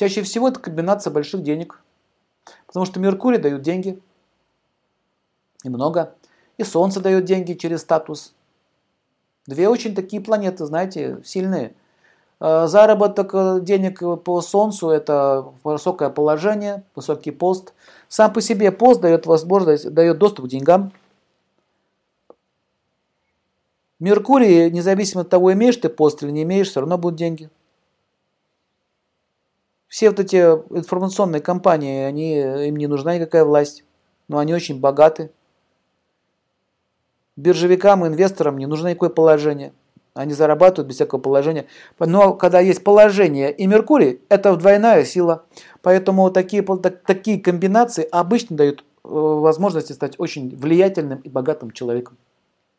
Чаще всего это комбинация больших денег. Потому что Меркурий дает деньги. И много. И Солнце дает деньги через статус. Две очень такие планеты, знаете, сильные. Э, заработок э, денег по Солнцу – это высокое положение, высокий пост. Сам по себе пост дает возможность, дает доступ к деньгам. Меркурий, независимо от того, имеешь ты пост или не имеешь, все равно будут деньги. Все вот эти информационные компании, они, им не нужна никакая власть, но они очень богаты. Биржевикам, инвесторам не нужно никакое положение. Они зарабатывают без всякого положения. Но когда есть положение и Меркурий, это двойная сила. Поэтому такие, такие комбинации обычно дают э, возможности стать очень влиятельным и богатым человеком.